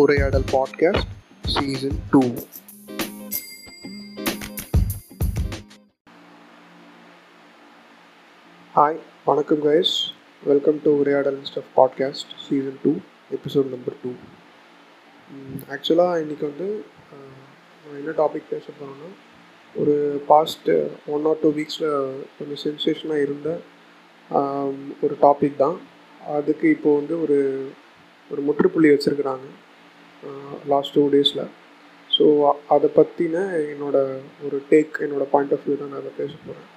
Uraiyadal podcast season two hi வணக்கம் guys welcome to Uraiyadal stuff podcast season two episode number two ஆக்சுவலாக இன்றைக்கி வந்து நான் என்ன டாபிக் பேச போகிறேன்னா ஒரு பாஸ்ட் ஒன் ஆர் டூ வீக்ஸில் கொஞ்சம் சென்சேஷனாக இருந்த ஒரு டாபிக் தான். அதுக்கு இப்போது வந்து ஒரு ஒரு முற்றுப்புள்ளி வச்சுருக்குறாங்க. லாஸ்ட் டூ டேஸில் ஸோ அதை பற்றின என்னோடய ஒரு டேக் என்னோடய பாயிண்ட் ஆஃப் வியூ தான் நான் அதை பேச போகிறேன்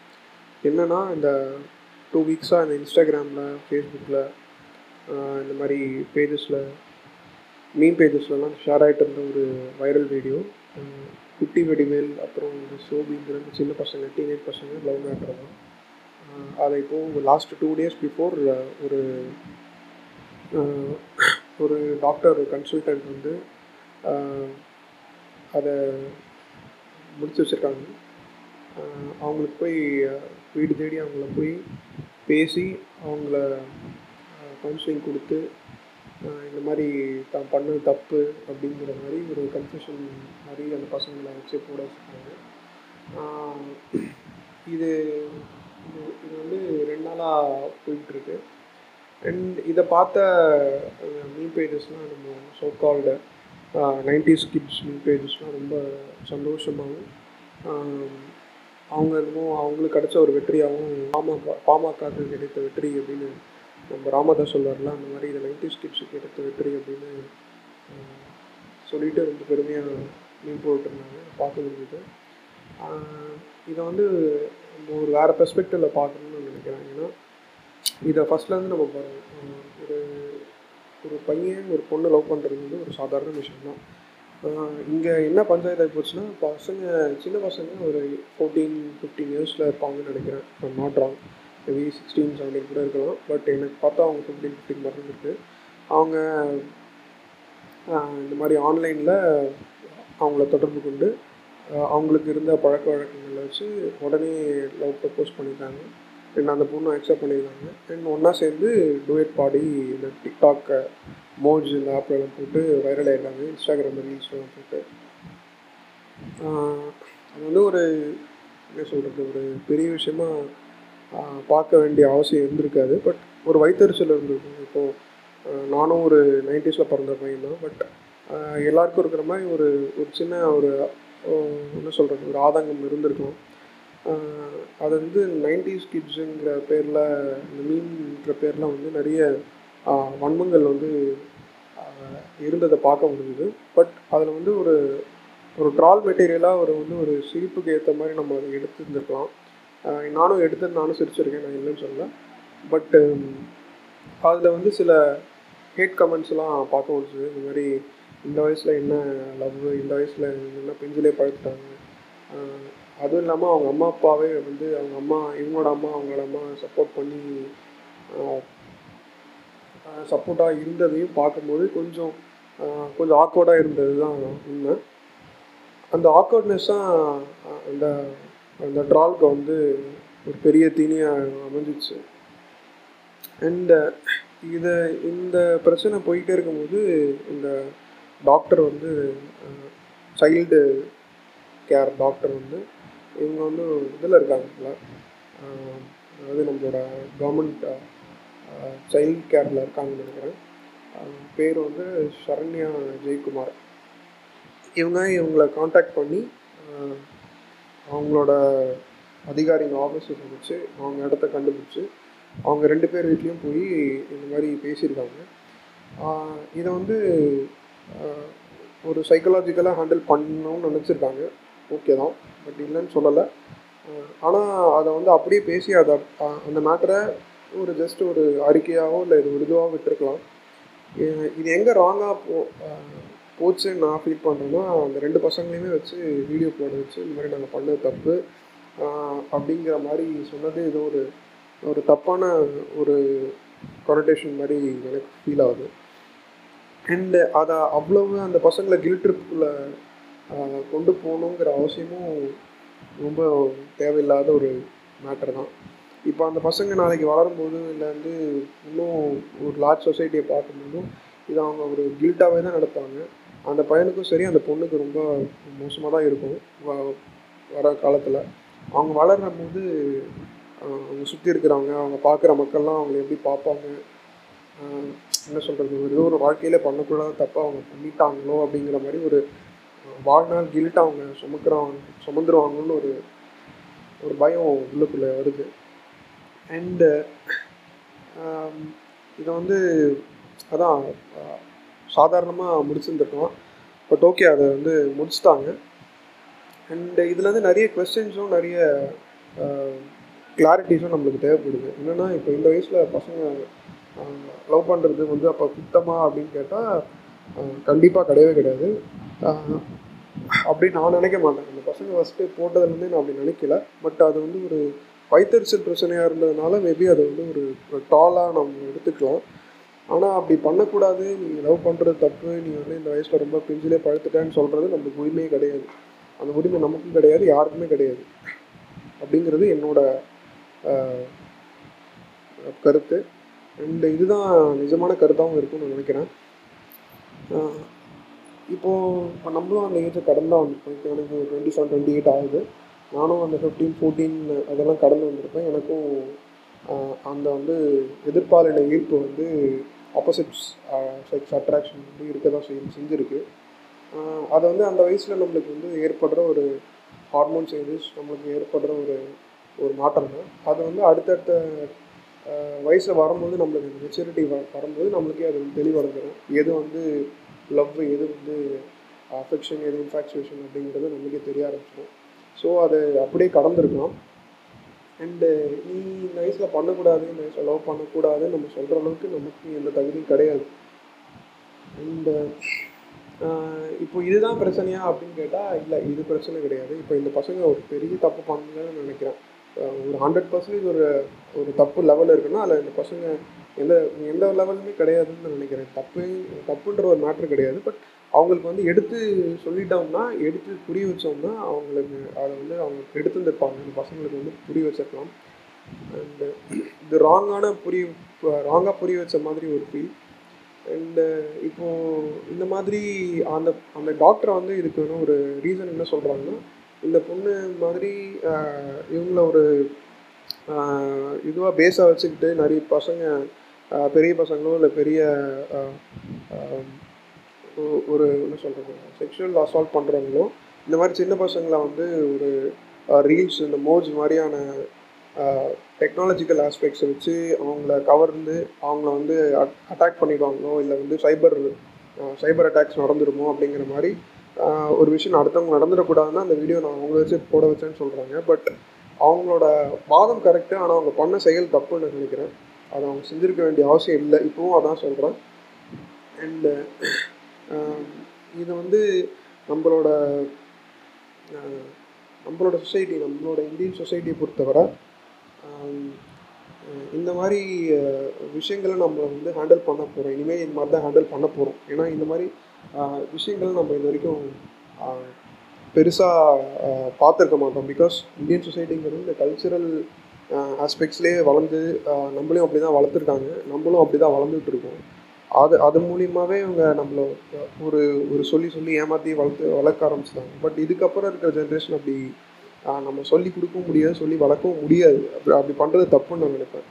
என்னென்னா இந்த டூ வீக்ஸாக இந்த இன்ஸ்டாகிராமில் ஃபேஸ்புக்கில் இந்த மாதிரி பேஜஸில் மீன் பேஜஸ்லலாம் ஷேர் ஆகிட்டு இருந்த ஒரு வைரல் வீடியோ குட்டி வெடிவேல் அப்புறம் இந்த சோபிங்கிற சின்ன பசங்க டீனேஜ் பசங்க லவ் மேட்ரு தான். அதை இப்போது லாஸ்ட் டூ டேஸ் பிஃபோர் ஒரு ஒரு டாக்டர் கன்சல்டன்ட் வந்து அதை முடிச்சு வச்சுருக்காங்க. அவங்களுக்கு போய் வீடு தேடி அவங்கள போய் பேசி அவங்கள கவுன்சிலிங் கொடுத்து இந்த மாதிரி தான் பண்ணது தப்பு அப்படிங்கிற மாதிரி ஒரு கன்ஃபியூஷன் மாதிரி அந்த பசங்களை வச்சு போட வச்சுருக்காங்க. இது இது இது வந்து ரெண்டு நாளாக போயிட்டுருக்கு அண்ட் இதை பார்த்த மீன் பேஜஸ்லாம் நம்ம so called nineties kids meme பேஜஸ்லாம் ரொம்ப சந்தோஷமாகவும் அவங்க என்னமோ அவங்களுக்கு கிடைச்ச ஒரு வெற்றியாகவும் பாமக பாமகக்கு கிடைத்த வெற்றி அப்படின்னு நம்ம ராமதாஸ் சொல்வார்ல அந்த மாதிரி இதை நைன்டிஸ் கிட்ஸுக்கு கிடைத்த வெற்றி அப்படின்னு சொல்லிட்டு ரொம்ப பெருமையாக மீன் போட்டுருந்தாங்க பார்க்க முடியுது இதை வந்து நம்ம ஒரு வேறு பெர்ஸ்பெக்டிவில் பார்க்கணும்னு நினைக்கிறேன். ஏன்னா இதை ஃபஸ்ட்லேருந்து நம்ம ஒரு ஒரு பையன் ஒரு பொண்ணு லவ் பண்ணுறது வந்து ஒரு சாதாரண விஷயம் தான் இங்கே என்ன பஞ்சாயத்து ஆகி போச்சுன்னா பசங்க சின்ன பசங்க ஒரு ஃபோர்டீன் ஃபிஃப்டீன் இயர்ஸில் இருப்பாங்கன்னு நினைக்கிறேன். Not wrong maybe sixteen seventeen கூட இருக்கலாம். பட் எனக்கு பார்த்தா அவங்க ஃபிஃப்டீன் ஃபிஃப்டீன் மாதிரி இருக்குது அவங்க இந்த மாதிரி ஆன்லைனில் அவங்கள தொடர்பு கொண்டு அவங்களுக்கு இருந்த பழக்க வழக்கங்களை வச்சு உடனே லவ் ப்ரப்போஸ் பண்ணிட்டாங்க. அண்ட் அந்த பொண்ணு அக்செப்ட் பண்ணியிருக்காங்க. அண்ட் ஒன்றா சேர்ந்து டுவேட் பாடி இந்த டிக்டாக்கை மோஜ் இந்த ஆப்லாம் போட்டு வைரல் ஆகிருக்காங்க இன்ஸ்டாகிராம் ரீல்ஸ்லாம் போட்டு. அது வந்து ஒரு என்ன சொல்கிறது ஒரு பெரிய விஷயமா பார்க்க வேண்டிய அவசியம் இருந்திருக்காது. பட் ஒரு வைத்தறிச்சல் இருந்திருக்கும். இப்போது நானும் ஒரு நைன்டிஸில் பிறந்த பையன் தான். பட் எல்லாருக்கும் இருக்கிற மாதிரி ஒரு ஒரு சின்ன ஒரு என்ன சொல்கிறது ஒரு ஆதங்கம் இருந்திருக்கும். அது வந்து நைன்டிஸ் கிட்ஸுங்கிற பேரில் இந்த மீன்கிற பேரில் வந்து நிறைய வன்மங்கள் வந்து இருந்ததை பார்க்க முடிஞ்சுது. பட் அதில் வந்து ஒரு ஒரு ட்ரால் மெட்டீரியலாக ஒரு வந்து ஒரு சிரிப்புக்கு ஏற்ற மாதிரி நம்ம அதை எடுத்துருந்துருக்கலாம். நானும் எடுத்து நானும் சிரிச்சிருக்கேன் நான் இல்லைன்னு சொல்லல. பட்டு அதில் வந்து சில ஹேட் கமெண்ட்ஸ்லாம் பார்க்க முடிஞ்சுது. இந்த மாதிரி இந்த வயசில் என்ன லவ் இந்த வயசில் என்ன பெஞ்சிலே பழுத்துட்டாங்க அதுவும் இல்லாமல் அவங்க அம்மா அப்பாவே வந்து அவங்க அம்மா இவங்களோட அம்மா அவங்களோட அம்மா சப்போர்ட் பண்ணி சப்போர்ட்டாக இருந்ததையும் பார்க்கும்போது கொஞ்சம் கொஞ்சம் ஆக்வர்டாக இருந்தது தான் உண்மை. அந்த ஆக்வர்ட்னஸ் தான் அந்த அந்த ட்ரால்க்கு வந்து ஒரு பெரிய தீனியாக அமைஞ்சிச்சு. அண்ட் இதை இந்த பிரச்சனை போயிட்டே இருக்கும்போது இந்த டாக்டர் வந்து சைல்டு கேர் டாக்டர் வந்து இவங்க வந்து இதில் இருக்காங்க அதாவது நம்மளோட கவர்மெண்ட் சைல்டு கேரில் இருக்காங்கன்னு நினைக்கிறேன். பேர் வந்து சரண்யா ஜெயக்குமார். இவங்க இவங்களை காண்டாக்ட் பண்ணி அவங்களோட அதிகாரிங்க ஆஃபீஸுக்கு வச்சு அவங்க இடத்த கண்டுபிடிச்சி அவங்க ரெண்டு பேர் வீட்லேயும் போய் இந்த மாதிரி பேசியிருக்காங்க. இதை வந்து ஒரு சைக்கலாஜிக்கலாக ஹேண்டில் பண்ணணும்னு நினச்சிருக்காங்க. ஓகே தான். பட் இல்லைன்னு சொல்லலை. ஆனால் அதை வந்து அப்படியே பேசி அதை அந்த மேட்டரை ஒரு ஜஸ்ட் ஒரு அறிக்கையாகவோ இல்லை இது ஒரு விட்டுருக்கலாம். இது எங்கே ராங்காக போ போச்சுன்னு நான் ஃபீல் பண்ணுறேன்னா அந்த ரெண்டு பசங்களையுமே வச்சு வீடியோ போட வச்சு இந்த மாதிரி நாங்கள் பண்ணது தப்பு. அப்படிங்கிற மாதிரி சொன்னது ஏதோ ஒரு ஒரு தப்பான ஒரு கொனடேஷன் மாதிரி எனக்கு ஃபீல் ஆகுது. அண்டு அதை அவ்வளவு அந்த பசங்களை கில் ட்ரிப்புக்குள்ளே கொண்டு போகணுங்கிற அவசியமும் ரொம்ப தேவையில்லாத ஒரு மேட்டர் தான். இப்போ அந்த பசங்க நாளைக்கு வளரும்போது இல்லை வந்து இன்னும் ஒரு லார்ஜ் சொசைட்டியை பார்க்கும்போதும் இதை அவங்க ஒரு கில்ட்டாகவே தான் நடப்பாங்க. அந்த பையனுக்கும் சரி அந்த பொண்ணுக்கு ரொம்ப மோசமாக தான் இருக்கும். வ- வர காலத்தில் அவங்க வளரும் போது அவங்க சுற்றி இருக்கிறவங்க அவங்க பார்க்குற மக்கள்லாம் அவங்கள எப்படி பார்ப்பாங்க? என்ன சொல்கிறது ஏதோ ஒரு வாழ்க்கையில் பண்ணக்கூடாத தப்பாக அவங்க பண்ணிட்டாங்களோ அப்படிங்கிற மாதிரி ஒரு வாழ்நாள் கில்ட் அவங்க சுமக்கிறவங்க சுமந்துருவாங்கன்னு ஒரு ஒரு பயம் உள்ளுக்குள்ளே வருது. அண்டு um, இதை வந்து அதான் சாதாரணமாக முடிச்சிருந்துருக்கோம் பட் ஓகே அதை வந்து முடிச்சிட்டாங்க. அண்டு இதுலேருந்து நிறைய கொஸ்டின்ஸும் நிறைய um, கிளாரிட்டிஸும் நம்மளுக்கு தேவைப்படுது. என்னென்னா இப்போ இந்த வயசில் பசங்க um, லவ் பண்ணுறது வந்து அப்போ குத்தமாக அப்படின்னு கேட்டால் கண்டிப்பாக கிடையவே கிடையாது. அப்படி நான் நினைக்க மாட்டேன். அந்த பசங்க ஃபஸ்ட்டு போட்டதுலேருந்தே நான் அப்படி நினைக்கல. பட் அது வந்து ஒரு வயிற்றுச்சல் பிரச்சனையாக இருந்ததுனால மேபி அதை வந்து ஒரு டாலாக நம்ம எடுத்துக்கலாம். ஆனால் அப்படி பண்ணக்கூடாது. நீங்கள் லவ் பண்ணுறது தப்பு. நீ வந்து இந்த வயசில் ரொம்ப பிஞ்சிலே பழுத்துட்டேன்னு சொல்கிறது நம்மளுக்கு உரிமையே கிடையாது. அந்த உரிமை நமக்கும் கிடையாது யாருக்குமே கிடையாது. அப்படிங்கிறது என்னோட கருத்து. அண்ட் இதுதான் நிஜமான கருத்தாகவும் இருக்கும்னு நான் நினைக்கிறேன். இப்போது இப்போ நம்மளும் அந்த ஏஜை கடந்து தான் இப்போ எனக்கு டுவெண்ட்டி செவன் டுவெண்ட்டி எயிட் ஆகுது. நானும் அந்த ஃபிஃப்டீன் ஃபோர்டீன் அதெல்லாம் கடந்து வந்திருப்பேன். எனக்கும் அந்த வந்து எதிர்பாலின ஈர்ப்பு வந்து ஆப்போசிட்ஸ் செக்ஸ் அட்ராக்ஷன் வந்து இருக்க தான் செஞ்சு செஞ்சுருக்கு அது வந்து அந்த வயசில் நம்மளுக்கு வந்து ஏற்படுற ஒரு ஹார்மோன் சேஞ்சஸ் நம்மளுக்கு ஏற்படுற ஒரு ஒரு மாற்றம் தான். அது வந்து அடுத்தடுத்த வயசில் வரும்போது நம்மளுக்கு மெச்சூரிட்டி வரும்போது நம்மளுக்கே அது வந்து தெளிவடைஞ்சிடும் எது வந்து லவ் எது வந்து அஃபெக்ஷன் எது இன்ஃபாக்சுவேஷன் அப்படிங்கிறது நம்மளுக்கே தெரிய ஆரம்பிச்சிடும் ஸோ அது அப்படியே கடந்திருக்கலாம். அண்டு நீ இந்த வயசில் பண்ணக்கூடாது இந்த வயசில் லவ் பண்ணக்கூடாதுன்னு நம்ம சொல்கிற அளவுக்கு நமக்கு எந்த தகுதியும் கிடையாது. அண்டு இப்போ இதுதான் பிரச்சனையா அப்படின்னு கேட்டால் இல்லை இது பிரச்சனை கிடையாது. இப்போ இந்த பசங்க ஒரு பெரிய தப்பு பண்ணலன்னு நினைக்கிறேன். ஒரு ஹண்ட்ரட் பர்சன்டேஜ் ஒரு ஒரு தப்பு லெவல் இருக்குன்னா அதில் இந்த பசங்க எந்த எந்த லெவலுமே கிடையாதுன்னு நான் நினைக்கிறேன். தப்பு தப்புன்ற ஒரு மேட்ரு கிடையாது. பட் அவங்களுக்கு வந்து எடுத்து சொல்லிட்டோம்னா எடுத்து புரிய வச்சோம்னா அவங்களுக்கு அதை வந்து அவங்க எடுத்துருந்துருப்பாங்க. அந்த பசங்களுக்கு வந்து புரிய வச்சிருக்கலாம். அண்டு இது ராங்கான புரிய ராங்காக புரிய வச்ச மாதிரி ஒரு ஃபீல் அண்டு இப்போது இந்த மாதிரி அந்த அந்த டாக்டரை வந்து இதுக்கு வந்து ஒரு ரீசன் என்ன சொல்கிறாங்கன்னா இந்த பொண்ணு மாதிரி இவங்கள ஒரு இதுவாக பேஸாக வச்சுக்கிட்டு நிறைய பசங்க பெரிய பசங்களோ இல்லை பெரிய ஒரு என்ன சொல்கிறது செக்ஷுவல் அசால்ட் பண்ணுறவங்களோ இந்த மாதிரி சின்ன பசங்களை வந்து ஒரு ரீல்ஸ் இந்த மோஜ் மாதிரியான டெக்னாலஜிக்கல் ஆஸ்பெக்ட்ஸை வச்சு அவங்கள கவர்ந்து அவங்கள வந்து அட்டாக் பண்ணிடுவாங்களோ இல்லை வந்து சைபர் சைபர் அட்டாக்ஸ் நடந்துருமோ அப்படிங்கிற மாதிரி ஒரு விஷயம் அடுத்தவங்க நடந்துடக்கூடாதுன்னா அந்த வீடியோ நான் அவங்க வச்சு போட வச்சேன்னு சொல்கிறாங்க பட் அவங்களோட வாதம் கரெக்டு ஆனால் அவங்க பண்ண செயல் தப்புன்னு நினைக்கிறேன். அதை அவங்க செஞ்சுருக்க வேண்டிய அவசியம் இல்லை. இப்போவும் அதான் சொல்கிறேன் அண்டு இது வந்து நம்மளோட நம்மளோட சொசைட்டி நம்மளோட இந்தியன் சொசைட்டியை பொறுத்தவரை இந்த மாதிரி விஷயங்களை நம்ம வந்து ஹேண்டில் பண்ண போகிறோம் இனிமேல் இந்த மாதிரி தான் ஹேண்டில் பண்ண போகிறோம் ஏன்னா இந்த மாதிரி விஷயங்கள் நம்ம இது வரைக்கும் பெருசாக பார்த்துருக்க மாட்டோம். பிகாஸ் இந்தியன் சொசைட்டிங்கிறது இந்த கல்ச்சுரல் ஆஸ்பெக்ட்ஸ்லேயே வளர்ந்து நம்மளையும் அப்படி தான் வளர்த்துருக்காங்க. நம்மளும் அப்படி தான் வளர்ந்துட்டு இருக்கோம். அது அது மூலியமாகவே இவங்க நம்மள ஒரு ஒரு சொல்லி சொல்லி ஏமாற்றி வளர்த்து வளர்க்க ஆரம்பிச்சிட்டாங்க. பட் இதுக்கப்புறம் இருக்கிற ஜென்ரேஷன் அப்படி நம்ம சொல்லி கொடுக்கவும் முடியாது சொல்லி வளர்க்கவும் முடியாது. அப்படி அப்படி பண்ணுறது தப்புன்னு நான் நினைப்பேன்.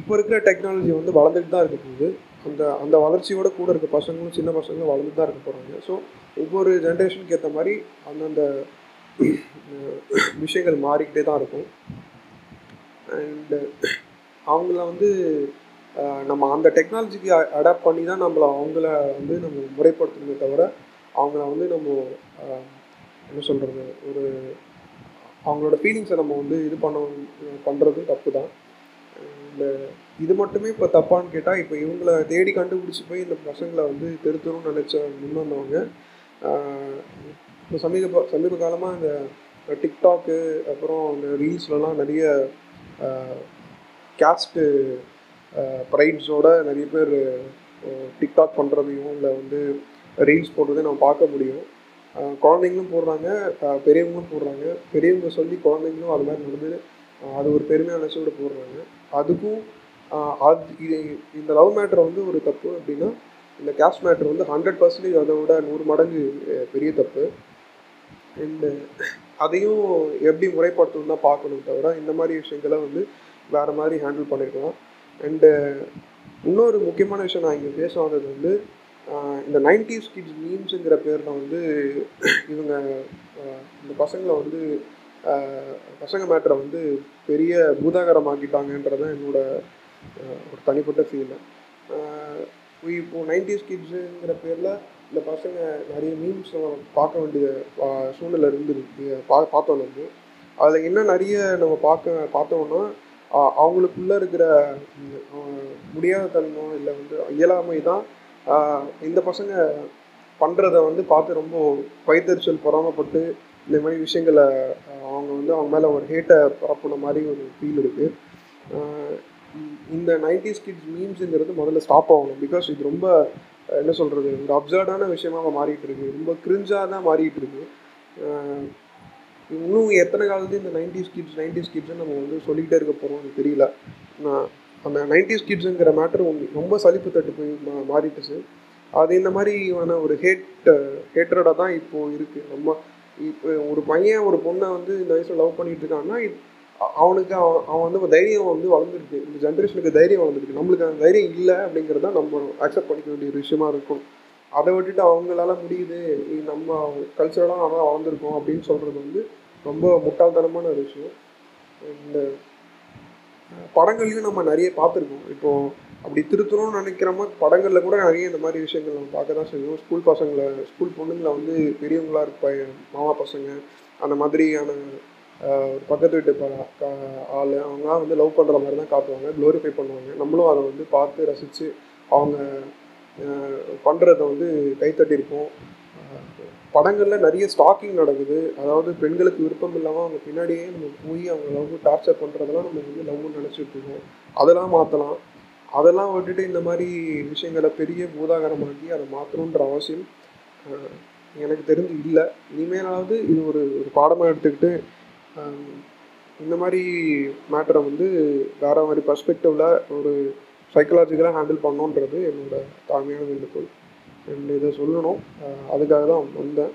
இப்போ இருக்கிற டெக்னாலஜி வந்து வளர்ந்துட்டு தான் இருக்க போகுது. அந்த அந்த வளர்ச்சியோட கூட இருக்க பசங்களும் சின்ன பசங்களும் வளர்ந்து தான் இருக்க போகிறாங்க ஸோ ஒவ்வொரு ஜென்ரேஷனுக்கு ஏற்ற மாதிரி அந்தந்த விஷயங்கள் மாறிக்கிட்டே தான் இருக்கும். அண்டு அவங்கள வந்து நம்ம அந்த டெக்னாலஜிக்கு அடாப்ட் பண்ணி தான் நம்மளை அவங்கள வந்து நம்ம முறைப்படுத்தணுமே தவிர அவங்கள வந்து நம்ம என்ன சொல்கிறது ஒரு அவங்களோட ஃபீலிங்ஸை நம்ம வந்து இது பண்ண பண்ணுறதும் தப்பு தான் இந்த இது மட்டுமே இப்போ தப்பான்னு கேட்டால் இப்போ இவங்கள தேடி கண்டுபிடிச்சி போய் இந்த பசங்களை வந்து திருத்தணும்னு நினச்ச முன் வந்தவங்க இப்போ சமீப சமீப காலமாக இந்த டிக்டாக்கு அப்புறம் இந்த ரீல்ஸ்லலாம் நிறைய கேஸ்ட்டு ப்ரைட்ஸோட நிறைய பேர் டிக்டாக் பண்ணுறதையும் இல்லை வந்து ரீல்ஸ் போடுறதையும் நம்ம பார்க்க முடியும். குழந்தைங்களும் போடுறாங்க பெரியவங்களும் போடுறாங்க. பெரியவங்க சொல்லி குழந்தைங்களும் அது மாதிரி நடந்து அது ஒரு பெருமையாக நினச்சி கூட போடுறாங்க. அதுக்கும் அது இது இந்த லவ் மேட்ரு வந்து ஒரு தப்பு அப்படின்னா இந்த கேஷ் மேட்ரு வந்து ஹண்ட்ரட் பர்சன்டேஜ் அதை விட நூறு மடங்கு பெரிய தப்பு. அண்டு அதையும் எப்படி முறைப்படுத்தணும் தான் பார்க்கணும் தவிர இந்த மாதிரி விஷயங்களை வந்து வேறு மாதிரி ஹேண்டில் பண்ணிருக்கலாம். அண்டு இன்னொரு முக்கியமான விஷயம் நான் இங்கே பேச வந்தது வந்து இந்த நைன்டிஸ் கிட்ஸ் மீம்ஸுங்கிற பேரில் வந்து இவங்க இந்த பசங்களை வந்து பசங்க மேட்டரை வந்து பெரிய பூதாகரமாக்கிட்டாங்கன்றதான் என்னோட ஒரு தனிப்பட்ட ஃபீல் இப்போது நைன்டிஸ் கிட்ஸுங்கிற பேரில் இந்த பசங்க நிறைய மீம்ஸ் பார்க்க வேண்டிய சூழ்நிலை இருந்துருக்கு. பா பார்த்தோம் நம்ம. அதில் என்ன நிறைய நம்ம பார்க்க பார்த்தோம்னா அவங்களுக்குள்ளே இருக்கிற முடியாத தன்மை இல்லை வந்து இயலாமை தான் இந்த பசங்க பண்ணுறத வந்து பார்த்து ரொம்ப பைத்தறிச்சல் பொறாமப்பட்டு இந்த மாதிரி விஷயங்களை அவங்க வந்து அவங்க மேலே ஒரு ஹேட்டை பரப்புன மாதிரி ஒரு ஃபீல் இருக்குது இந்த நைன்டிஸ் கிட்ஸ் மீம்ஸுங்கிறது முதல்ல ஸ்டாப் ஆகணும். பிகாஸ் இது ரொம்ப என்ன சொல்கிறது ஒரு அப்சர்டான விஷயமாக மாறிட்டு இருக்கு ரொம்ப கிரிஞ்சாக தான் மாறிட்டு இருக்கு இன்னும் எத்தனை காலத்து இந்த நைன்டிஸ் கிட்ஸ் நைன்டிஸ் கிட்ஸ்ன்னு நம்ம வந்து சொல்லிக்கிட்டே இருக்க போகிறோம் எனக்கு தெரியல. அந்த நைன்டிஸ் கிட்ஸுங்கிற மேட்ரு ரொம்ப சலிப்பு தட்டு போய் மா மாறிட்டுச்சு. அது இந்த மாதிரியான ஒரு ஹேட் ஹேட்ரடாக தான் இப்போது இருக்குது நம்ம இப்போ ஒரு பையன் ஒரு பொண்ணை வந்து இந்த வயசில் லவ் பண்ணிட்டு இருக்கான்னா அவனுக்கு அவன் அவன் வந்து தைரியம் வந்து வளர்ந்துருக்கு இந்த ஜென்ரேஷனுக்கு தைரியம் வளர்ந்துருக்கு நம்மளுக்கு அந்த தைரியம் இல்லை அப்படிங்கிறத நம்ம அக்செப்ட் பண்ணிக்க வேண்டிய ஒரு விஷயமா இருக்கும். அதை விட்டுட்டு அவங்களால முடியுது. நம்ம கல்ச்சரலாக அதான் வளர்ந்துருக்கோம் அப்படின்னு சொல்கிறது வந்து ரொம்ப முட்டாள்தனமான ஒரு விஷயம். இந்த படங்கள்லையும் நம்ம நிறைய பார்த்துருக்கோம். இப்போது அப்படி திருத்தணும்னு நினைக்கிறோமோ படங்களில் கூட நிறைய இந்த மாதிரி விஷயங்கள் நம்ம பார்க்க தான் செய்வோம். ஸ்கூல் பசங்களை ஸ்கூல் பொண்ணுங்களை வந்து பெரியவங்களா இருப்ப மாமா பசங்க அந்த மாதிரியான பக்கத்து வீட்டு ஆள் அவங்களாம் வந்து லவ் பண்ணுற மாதிரி தான் காட்டுவாங்க க்ளோரிஃபை பண்ணுவாங்க. நம்மளும் அதை வந்து பார்த்து ரசித்து அவங்க பண்ணுறத வந்து கைத்தட்டியிருப்போம். படங்களில் நிறைய ஸ்டாக்கிங் நடக்குது. அதாவது பெண்களுக்கு விருப்பம் இல்லாமல் அவங்க பின்னாடியே நம்ம போய் அவங்க லவ் டார்ச்சர் பண்ணுறதெல்லாம் நம்ம வந்து லவ்னு நினச்சிட்டு இருக்கோம். அதெல்லாம் மாற்றலாம் அதெல்லாம் விட்டுட்டு இந்த மாதிரி விஷயங்களை பெரிய பூதாகரமாக்கி அதை மாற்றணுன்ற அவசியம் எனக்கு தெரிஞ்சு இல்லை. இனிமேலாவது இது ஒரு ஒரு பாடமாக எடுத்துக்கிட்டு இந்த மாதிரி மேட்டரை வந்து வேறு மாதிரி பர்ஸ்பெக்டிவில் ஒரு சைக்கலாஜிக்கலாக ஹேண்டில் பண்ணோன்றது என்னோட தாழ்மையான வேண்டுகோள். அண்ட் இதை சொல்லணும். அதுக்காக தான் வந்தேன்.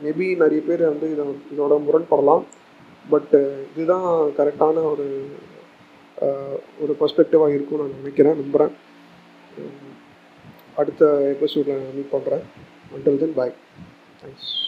மேபி நிறைய பேர் வந்து இதை இதோட முரண்படலாம். பட்டு இதுதான் கரெக்டான ஒரு ஒரு பர்ஸ்பெக்டிவாக இருக்கும்னு நான் நினைக்கிறேன் நம்புகிறேன் அடுத்த எபிசோடில் மீட் பண்ணுறேன் அண்டில் தென் பாய் தேங்க்ஸ்